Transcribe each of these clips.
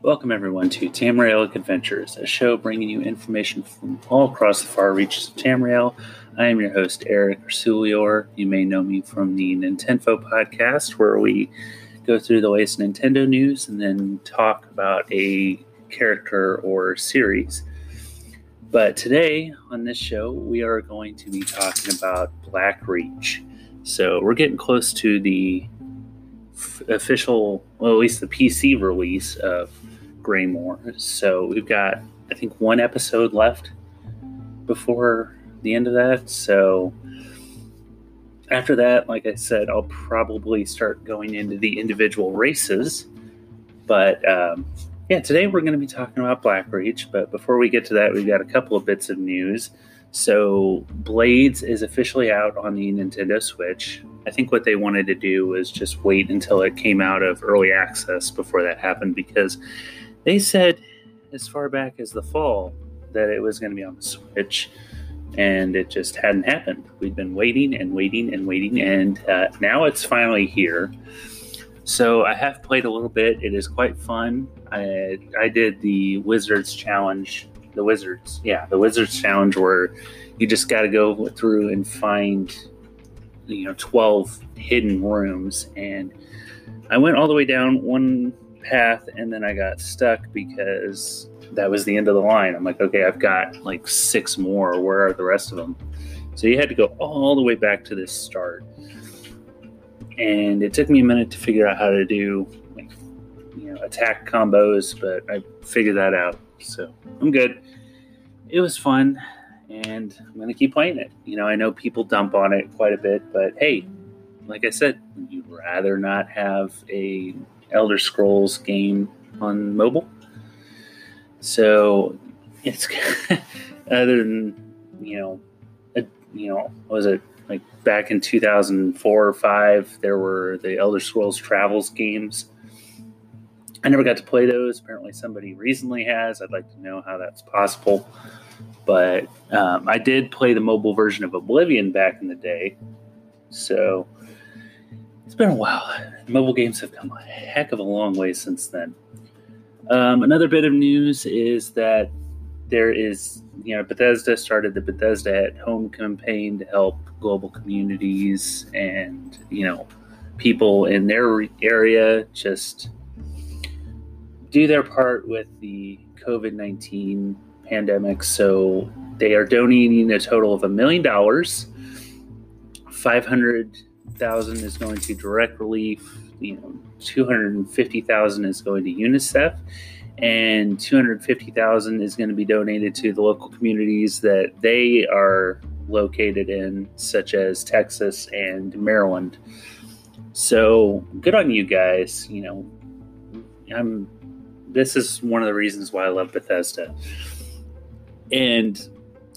Welcome, everyone, to Tamrielic Adventures, a show bringing you information from all across the far reaches of Tamriel. I am your host, Eric Ursulior. You may know me from the Nintendo podcast, where we go through the latest Nintendo news and then talk about a character or series. But today on this show, we are going to be talking about Blackreach. So we're getting close to the official, well, at least the PC release of Greymoor. So we've got, I think, one episode left before the end of that. So after that, like I said, I'll probably start going into the individual races. But um, yeah, today we're going to be talking about Blackreach. But before we get to that, we've got a couple of bits of news. So Blades is officially out on the Nintendo Switch. I think what they wanted to do was just wait until it came out of early access before that happened because they said as far back as the fall that it was going to be on the Switch, and it just hadn't happened. We'd been waiting and waiting and waiting, and uh, now it's finally here. So I have played a little bit. It is quite fun. I, I did the Wizards Challenge. The Wizards, yeah, the Wizards Challenge, where you just got to go through and find, you know, twelve hidden rooms, and I went all the way down one path and then I got stuck because that was the end of the line. I'm like, okay, I've got like six more. Where are the rest of them? So you had to go all the way back to this start. And it took me a minute to figure out how to do like, you know, attack combos, but I figured that out. So I'm good. It was fun and I'm going to keep playing it. You know, I know people dump on it quite a bit, but hey, like I said, you'd rather not have a Elder Scrolls game on mobile. So it's other than you know, a, you know, was it like back in 2004 or five? There were the Elder Scrolls Travels games. I never got to play those. Apparently, somebody recently has. I'd like to know how that's possible. But um, I did play the mobile version of Oblivion back in the day. So it's been a while. Mobile games have come a heck of a long way since then. Um, another bit of news is that there is, you know, Bethesda started the Bethesda at Home campaign to help global communities and, you know, people in their area just do their part with the COVID 19 pandemic. So they are donating a total of a million dollars, 500 thousand is going to direct relief. You know, two hundred and fifty thousand is going to UNICEF, and two hundred fifty thousand is going to be donated to the local communities that they are located in, such as Texas and Maryland. So good on you guys. You know, I'm. This is one of the reasons why I love Bethesda. And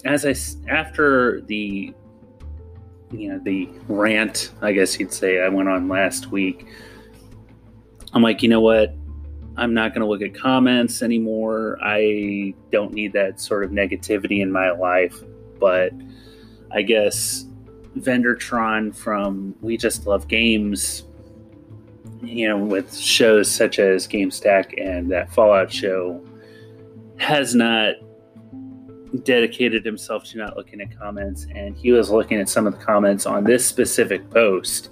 as I after the you know the rant i guess you'd say i went on last week. I'm like you know what? I'm not going to look at comments anymore. I don't need that sort of negativity in my life. But i guess vendortron from we just love games you know with shows such as gamestack and that fallout show has not dedicated himself to not looking at comments and he was looking at some of the comments on this specific post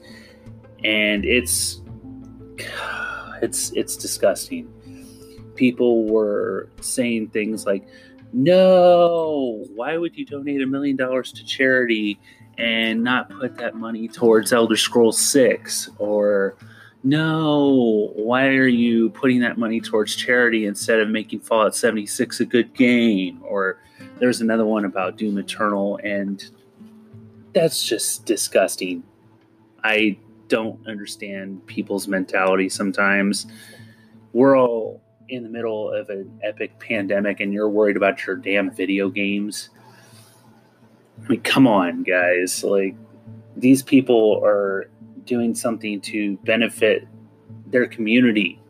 and it's it's it's disgusting. People were saying things like no why would you donate a million dollars to charity and not put that money towards elder scrolls 6 or no why are you putting that money towards charity instead of making fallout 76 a good game? Or there's another one about Doom Eternal, and that's just disgusting. I don't understand people's mentality sometimes. We're all in the middle of an epic pandemic, and you're worried about your damn video games. I mean, come on, guys. Like, these people are doing something to benefit their community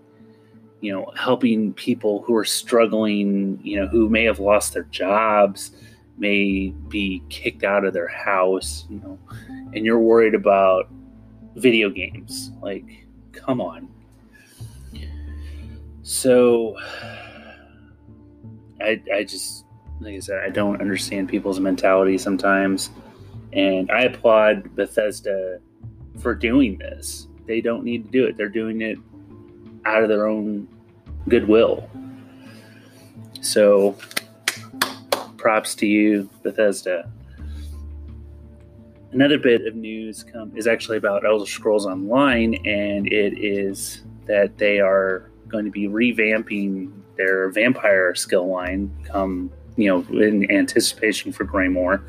you know, helping people who are struggling, you know, who may have lost their jobs, may be kicked out of their house, you know, and you're worried about video games. Like, come on. So I I just like I said, I don't understand people's mentality sometimes. And I applaud Bethesda for doing this. They don't need to do it. They're doing it out of their own goodwill. So props to you, Bethesda. Another bit of news come, is actually about Elder Scrolls Online, and it is that they are going to be revamping their vampire skill line come, you know, in anticipation for Greymoor.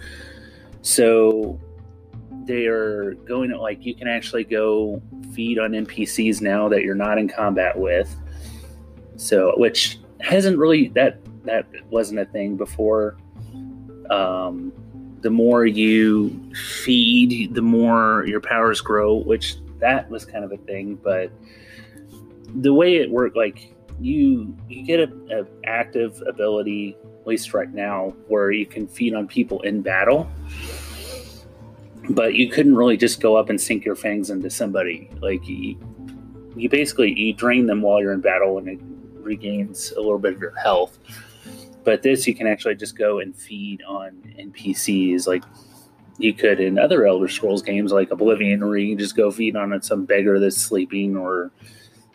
So they are going to, like, you can actually go feed on NPCs now that you're not in combat with. So, which hasn't really, that, that wasn't a thing before. Um, the more you feed, the more your powers grow, which that was kind of a thing. But the way it worked, like you you get a, a active ability, at least right now, where you can feed on people in battle. But you couldn't really just go up and sink your fangs into somebody. Like you, you basically you drain them while you're in battle, and it regains a little bit of your health but this you can actually just go and feed on NPCs like you could in other Elder Scrolls games like Oblivion, where you can just go feed on some beggar that's sleeping, or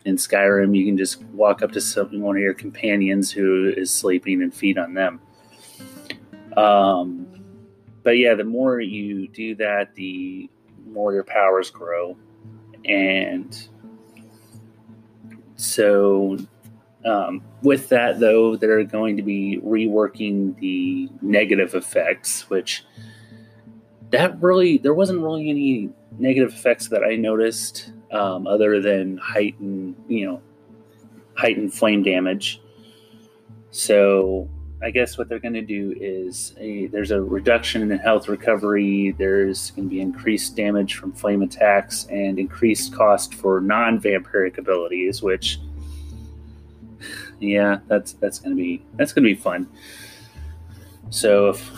in Skyrim, you can just walk up to some, one of your companions who is sleeping and feed on them. Um, but yeah, the more you do that, the more your powers grow. And so um, with that, though, they're going to be reworking the negative effects, which that really there wasn't really any negative effects that I noticed um, other than heightened, you know, heightened flame damage. So I guess what they're going to do is a, there's a reduction in health recovery. There's going to be increased damage from flame attacks and increased cost for non-vampiric abilities, which yeah, that's that's gonna be that's gonna be fun. So if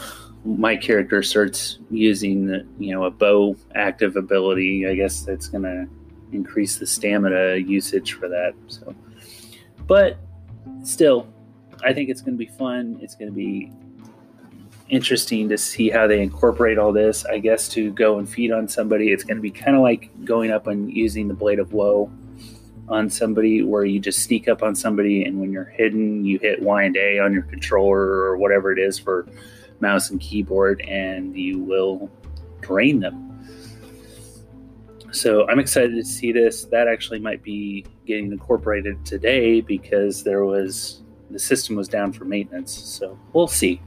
my character starts using the, you know a bow active ability, I guess that's gonna increase the stamina usage for that. So, but still, I think it's gonna be fun. It's gonna be interesting to see how they incorporate all this. I guess to go and feed on somebody, it's going to be kind of like going up and using the blade of woe on somebody where you just sneak up on somebody and when you're hidden you hit y and a on your controller or whatever it is for mouse and keyboard and you will drain them so i'm excited to see this that actually might be getting incorporated today because there was the system was down for maintenance so we'll see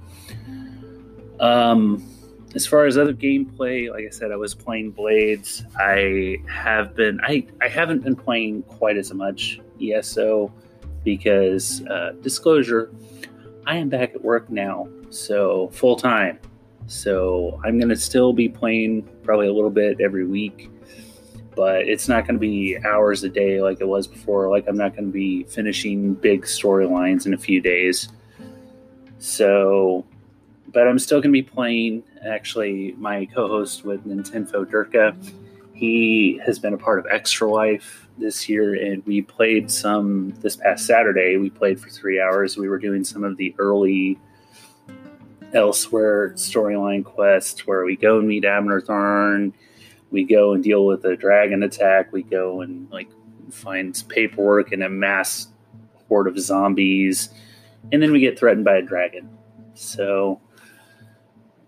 um as far as other gameplay, like I said, I was playing Blades. I have been I I haven't been playing quite as much ESO because uh, disclosure, I am back at work now, so full time. So I'm gonna still be playing probably a little bit every week, but it's not gonna be hours a day like it was before. Like I'm not gonna be finishing big storylines in a few days. So but I'm still going to be playing. Actually, my co-host with Nintendo Durka, he has been a part of Extra Life this year, and we played some this past Saturday. We played for three hours. We were doing some of the early elsewhere storyline quests where we go and meet Abner Tharn. We go and deal with a dragon attack. We go and like find paperwork and a mass horde of zombies, and then we get threatened by a dragon. So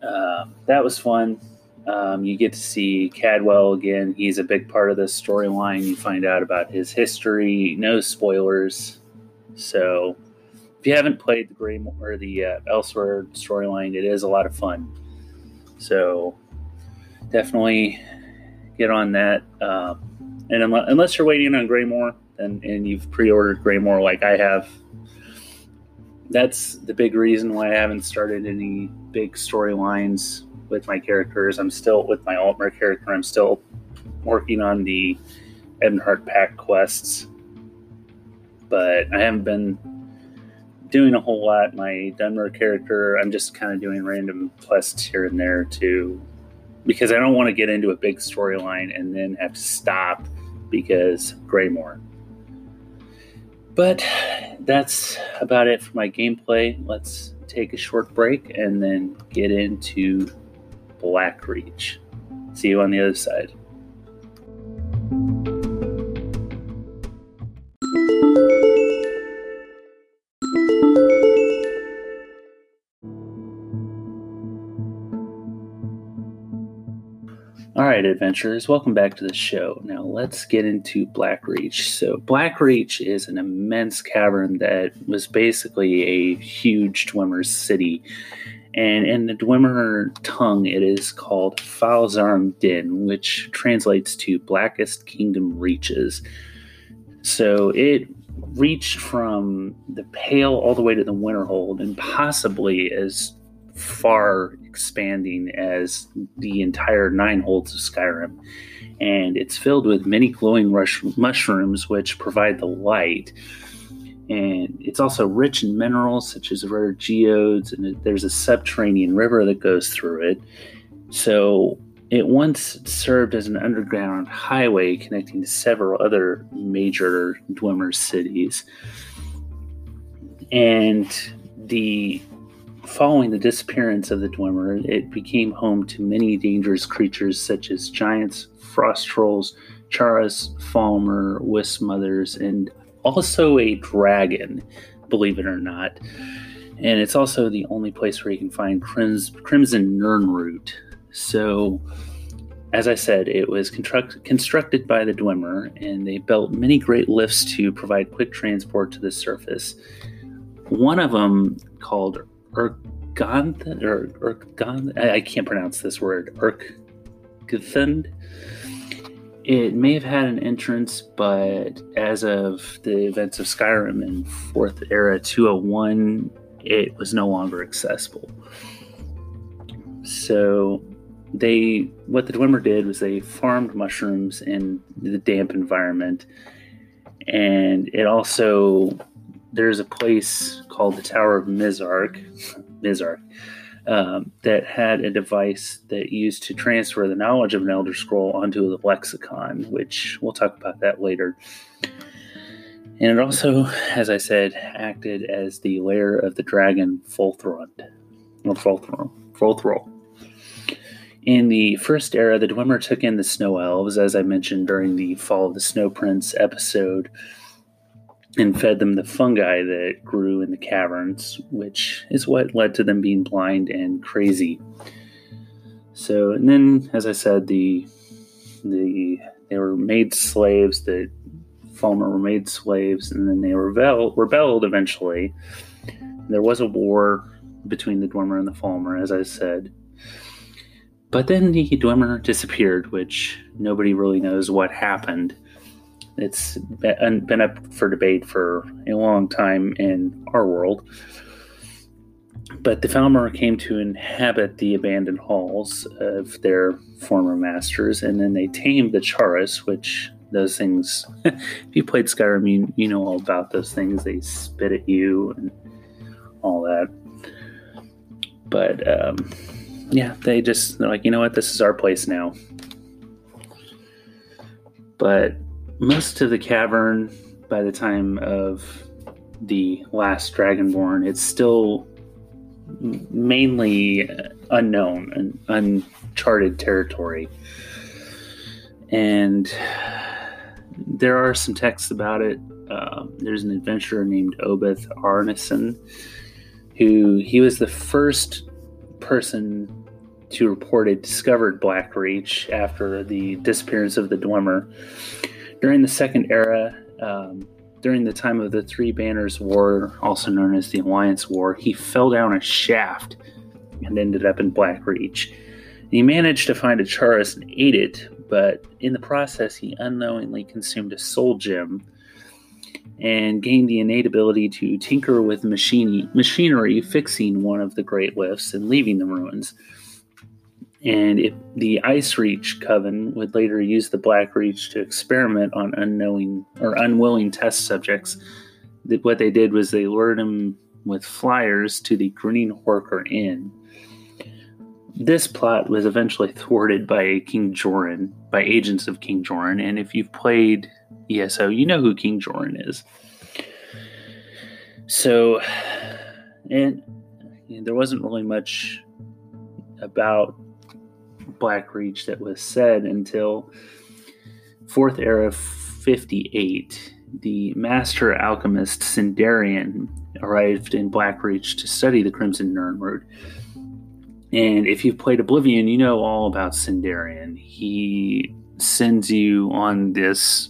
um, that was fun. Um, you get to see Cadwell again. He's a big part of this storyline. You find out about his history. No spoilers. So, if you haven't played the Gray or the uh, Elsewhere storyline, it is a lot of fun. So, definitely get on that. Um, and unless, unless, you're waiting on Greymoor and, and you've pre-ordered Greymoor like I have, that's the big reason why I haven't started any big storylines with my characters. I'm still with my Altmer character. I'm still working on the Ebonheart Pact quests, but I haven't been doing a whole lot. My Dunmer character, I'm just kind of doing random quests here and there too, because I don't want to get into a big storyline and then have to stop because Greymoor. But that's about it for my gameplay. Let's take a short break and then get into Blackreach. See you on the other side. Right, adventurers, welcome back to the show. Now let's get into Blackreach. So, Blackreach is an immense cavern that was basically a huge Dwemer city. And in the Dwemer tongue, it is called Falzarm Din, which translates to Blackest Kingdom Reaches. So, it reached from the Pale all the way to the Winterhold, and possibly as far expanding as the entire nine holds of Skyrim. And it's filled with many glowing rush- mushrooms, which provide the light. And it's also rich in minerals such as rare geodes, and there's a subterranean river that goes through it. So it once served as an underground highway connecting to several other major Dwemer cities. And the Following the disappearance of the Dwemer, it became home to many dangerous creatures such as giants, frost trolls, chaurus, falmer, wisp mothers, and also a dragon, believe it or not. And it's also the only place where you can find Crimson Nirnroot. So, as I said, it was construct, constructed by the Dwemer, and they built many great lifts to provide quick transport to the surface. One of them, called Urganth or Urgan I can't pronounce this word. Urkthund. It may have had an entrance, but as of the events of Skyrim in Fourth Era 201, it was no longer accessible. So they what the Dwemer did was they farmed mushrooms in the damp environment, and it also there's a place called the Tower of Mzark, Mzark, um, that had a device that used to transfer the knowledge of an Elder Scroll onto the lexicon, which we'll talk about that later. And it also, as I said, acted as the lair of the dragon Folthrond, or Folthrond, Folthrol. In the first era, the Dwemer took in the Snow Elves, as I mentioned during the Fall of the Snow Prince episode and fed them the fungi that grew in the caverns, which is what led to them being blind and crazy. So, and then, as I said, the the they were made slaves. The Falmer were made slaves, and then they rebelled, rebelled eventually. There was a war between the Dwemer and the Falmer, as I said. But then the Dwemer disappeared, which nobody really knows what happened. It's been up for debate for a long time in our world. But the Falmer came to inhabit the abandoned halls of their former masters, and then they tamed the Chaurus, which those things, if you played Skyrim, you, you know all about those things. They spit at you and all that. But um, yeah, they just, they're like, you know what, this is our place now. But most of the cavern by the time of the last dragonborn it's still mainly unknown and uncharted territory. And there are some texts about it. Uh, there's an adventurer named obeth arneson who he was the first person to report it discovered blackreach after the disappearance of the dwemer during the Second Era, um, during the time of the Three Banners War, also known as the Alliance War, he fell down a shaft and ended up in Blackreach. He managed to find a Chaurus and ate it, but in the process, he unknowingly consumed a soul gem and gained the innate ability to tinker with machine- machinery, fixing one of the great lifts and leaving the ruins. And if the Icereach coven would later use the Blackreach to experiment on unknowing or unwilling test subjects, what they did was they lured them with flyers to the Grinning Horker Inn. This plot was eventually thwarted by King Jorunn, by agents of King Jorunn, and if you've played ESO, you know who King Jorunn is. So, and know, there wasn't really much about Blackreach that was said until Fourth Era 58. The master alchemist Sinderion arrived in Blackreach to study the Crimson Nirnroot. And if you've played Oblivion, you know all about Sinderion. He sends you on this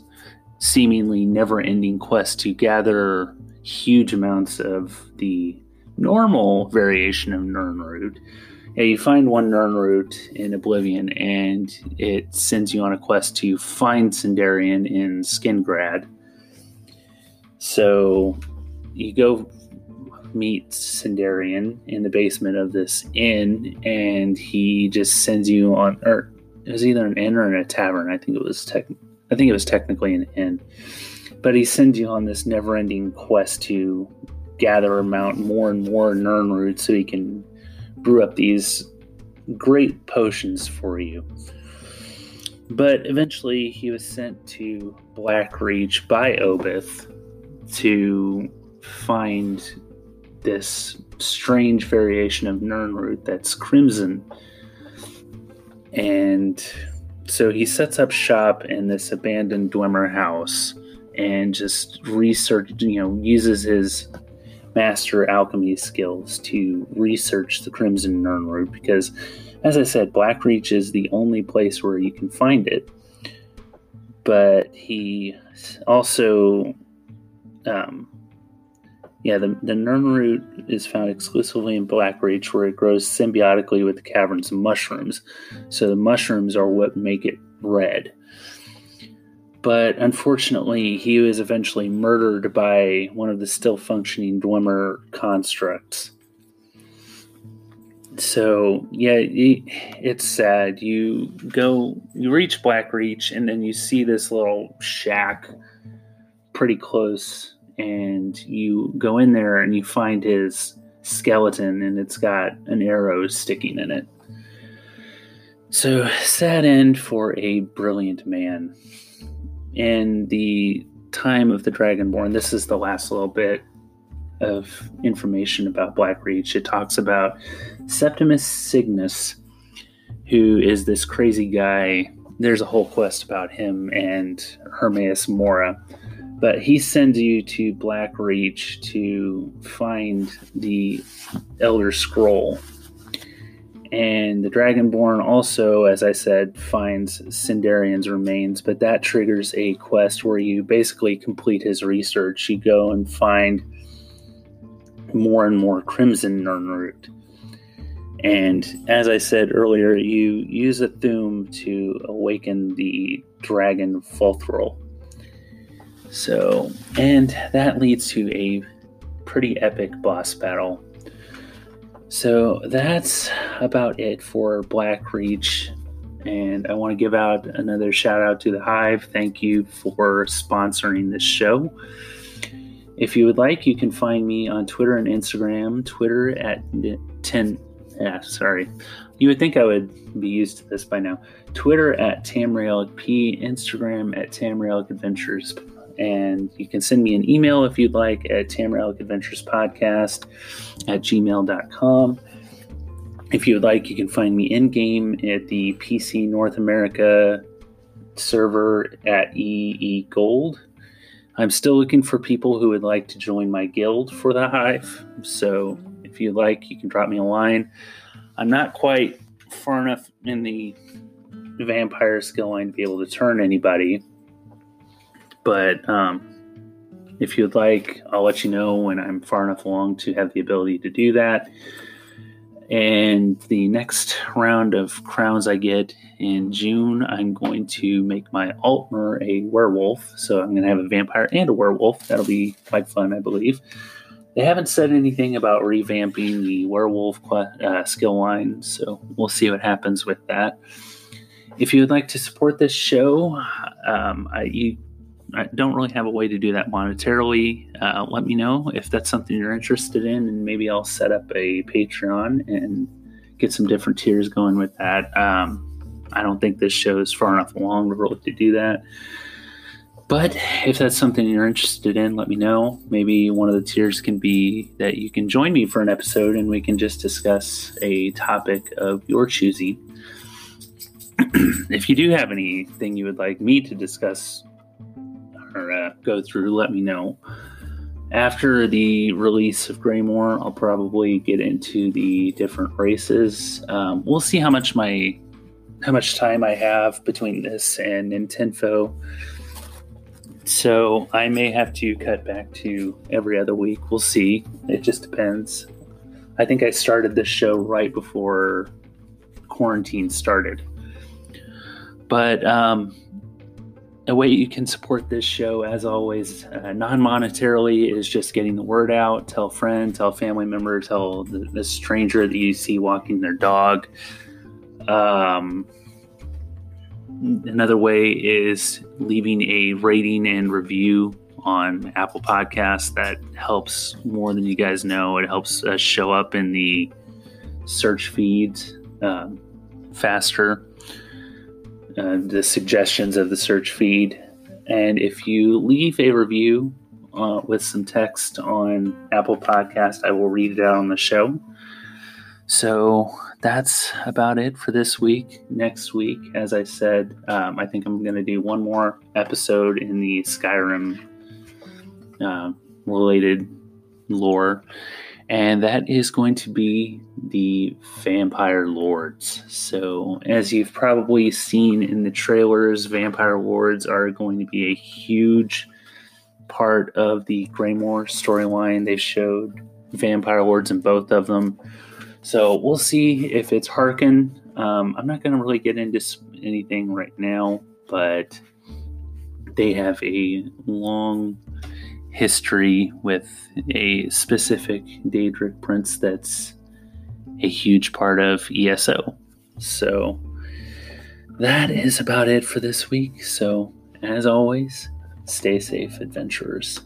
seemingly never ending quest to gather huge amounts of the normal variation of Nirnroot. Yeah, you find one Nirnroot in Oblivion, and it sends you on a quest to find Sinderion in Skingrad. So you go meet Sinderion in the basement of this inn, and he just sends you on, or it was either an inn or in a tavern. I think it was tech, I think it was technically an inn, but he sends you on this never-ending quest to gather amount more and more Nirnroot so he can brew up these great potions for you. But eventually, he was sent to Blackreach by Obith to find this strange variation of Nirnroot that's crimson. And so he sets up shop in this abandoned Dwemer house and just research, you know, uses his master alchemy skills to research the Crimson Nirnroot because, as I said, Blackreach is the only place where you can find it. But he also, um, yeah, the, the Nirnroot is found exclusively in Blackreach where it grows symbiotically with the cavern's mushrooms. So the mushrooms are what make it red but unfortunately, he was eventually murdered by one of the still functioning Dwemer constructs. So, yeah, it's sad. You go, you reach Blackreach, and then you see this little shack pretty close, and you go in there and you find his skeleton, and it's got an arrow sticking in it. So, sad end for a brilliant man in the time of the Dragonborn, this is the last little bit of information about Blackreach. It talks about Septimus Signus, who is this crazy guy. There's a whole quest about him and Hermaeus Mora. But he sends you to Blackreach to find the Elder Scroll and the Dragonborn also, as I said, finds Sinderion's remains, but that triggers a quest where you basically complete his research. You go and find more and more Crimson Nirnroot. And as I said earlier, you use a Thu'um to awaken the dragon Fothrol. So, and that leads to a pretty epic boss battle so that's about it for Blackreach. And I want to give out another shout out to the Hive. Thank you for sponsoring this show. If you would like, you can find me on Twitter and Instagram. Twitter at 10. Yeah, sorry. You would think I would be used to this by now. Twitter at Tamrielic P, Instagram at Tamrielic Adventures and you can send me an email if you'd like at Tamrielic Adventures Podcast at gmail.com. If you would like, you can find me in game at the PC North America server at EE Gold. I'm still looking for people who would like to join my guild for the Hive. So if you'd like, you can drop me a line. I'm not quite far enough in the vampire skill line to be able to turn anybody, but um, if you'd like, I'll let you know when I'm far enough along to have the ability to do that. And the next round of crowns I get in June, I'm going to make my Altmer a werewolf. So I'm going to have a vampire and a werewolf. That'll be quite fun, I believe. They haven't said anything about revamping the werewolf uh, skill line, so we'll see what happens with that. If you would like to support this show, um, I, you I don't really have a way to do that monetarily. Uh, let me know if that's something you're interested in, and maybe I'll set up a Patreon and get some different tiers going with that. Um, I don't think this show is far enough along to really to do that. But if that's something you're interested in, let me know. Maybe one of the tiers can be that you can join me for an episode and we can just discuss a topic of your choosing. if you do have anything you would like me to discuss or uh, go through, let me know. After the release of Greymoor, I'll probably get into the different races. Um, we'll see how much my how much time I have between this and Nintendo. So I may have to cut back to every other week. We'll see. It just depends. I think I started this show right before quarantine started. But um, a way you can support this show, as always, uh, non monetarily, is just getting the word out. Tell a friend, tell a family member, tell the, the stranger that you see walking their dog. Um, another way is leaving a rating and review on Apple Podcasts. That helps more than you guys know. It helps us show up in the search feeds um, faster uh, the suggestions of the search feed. And if you leave a review uh, with some text on Apple Podcast, I will read it out on the show. So that's about it for this week. Next week, as I said, um, I think I'm going to do one more episode in the Skyrim uh, related lore and that is going to be the Vampire Lords. So, as you've probably seen in the trailers, Vampire Lords are going to be a huge part of the Greymoor storyline. They showed Vampire Lords in both of them. So, we'll see if it's Harkon. Um, I'm not going to really get into anything right now, but they have a long history with a specific Daedric prince that's a huge part of ESO. So that is about it for this week. So, as always, stay safe, adventurers.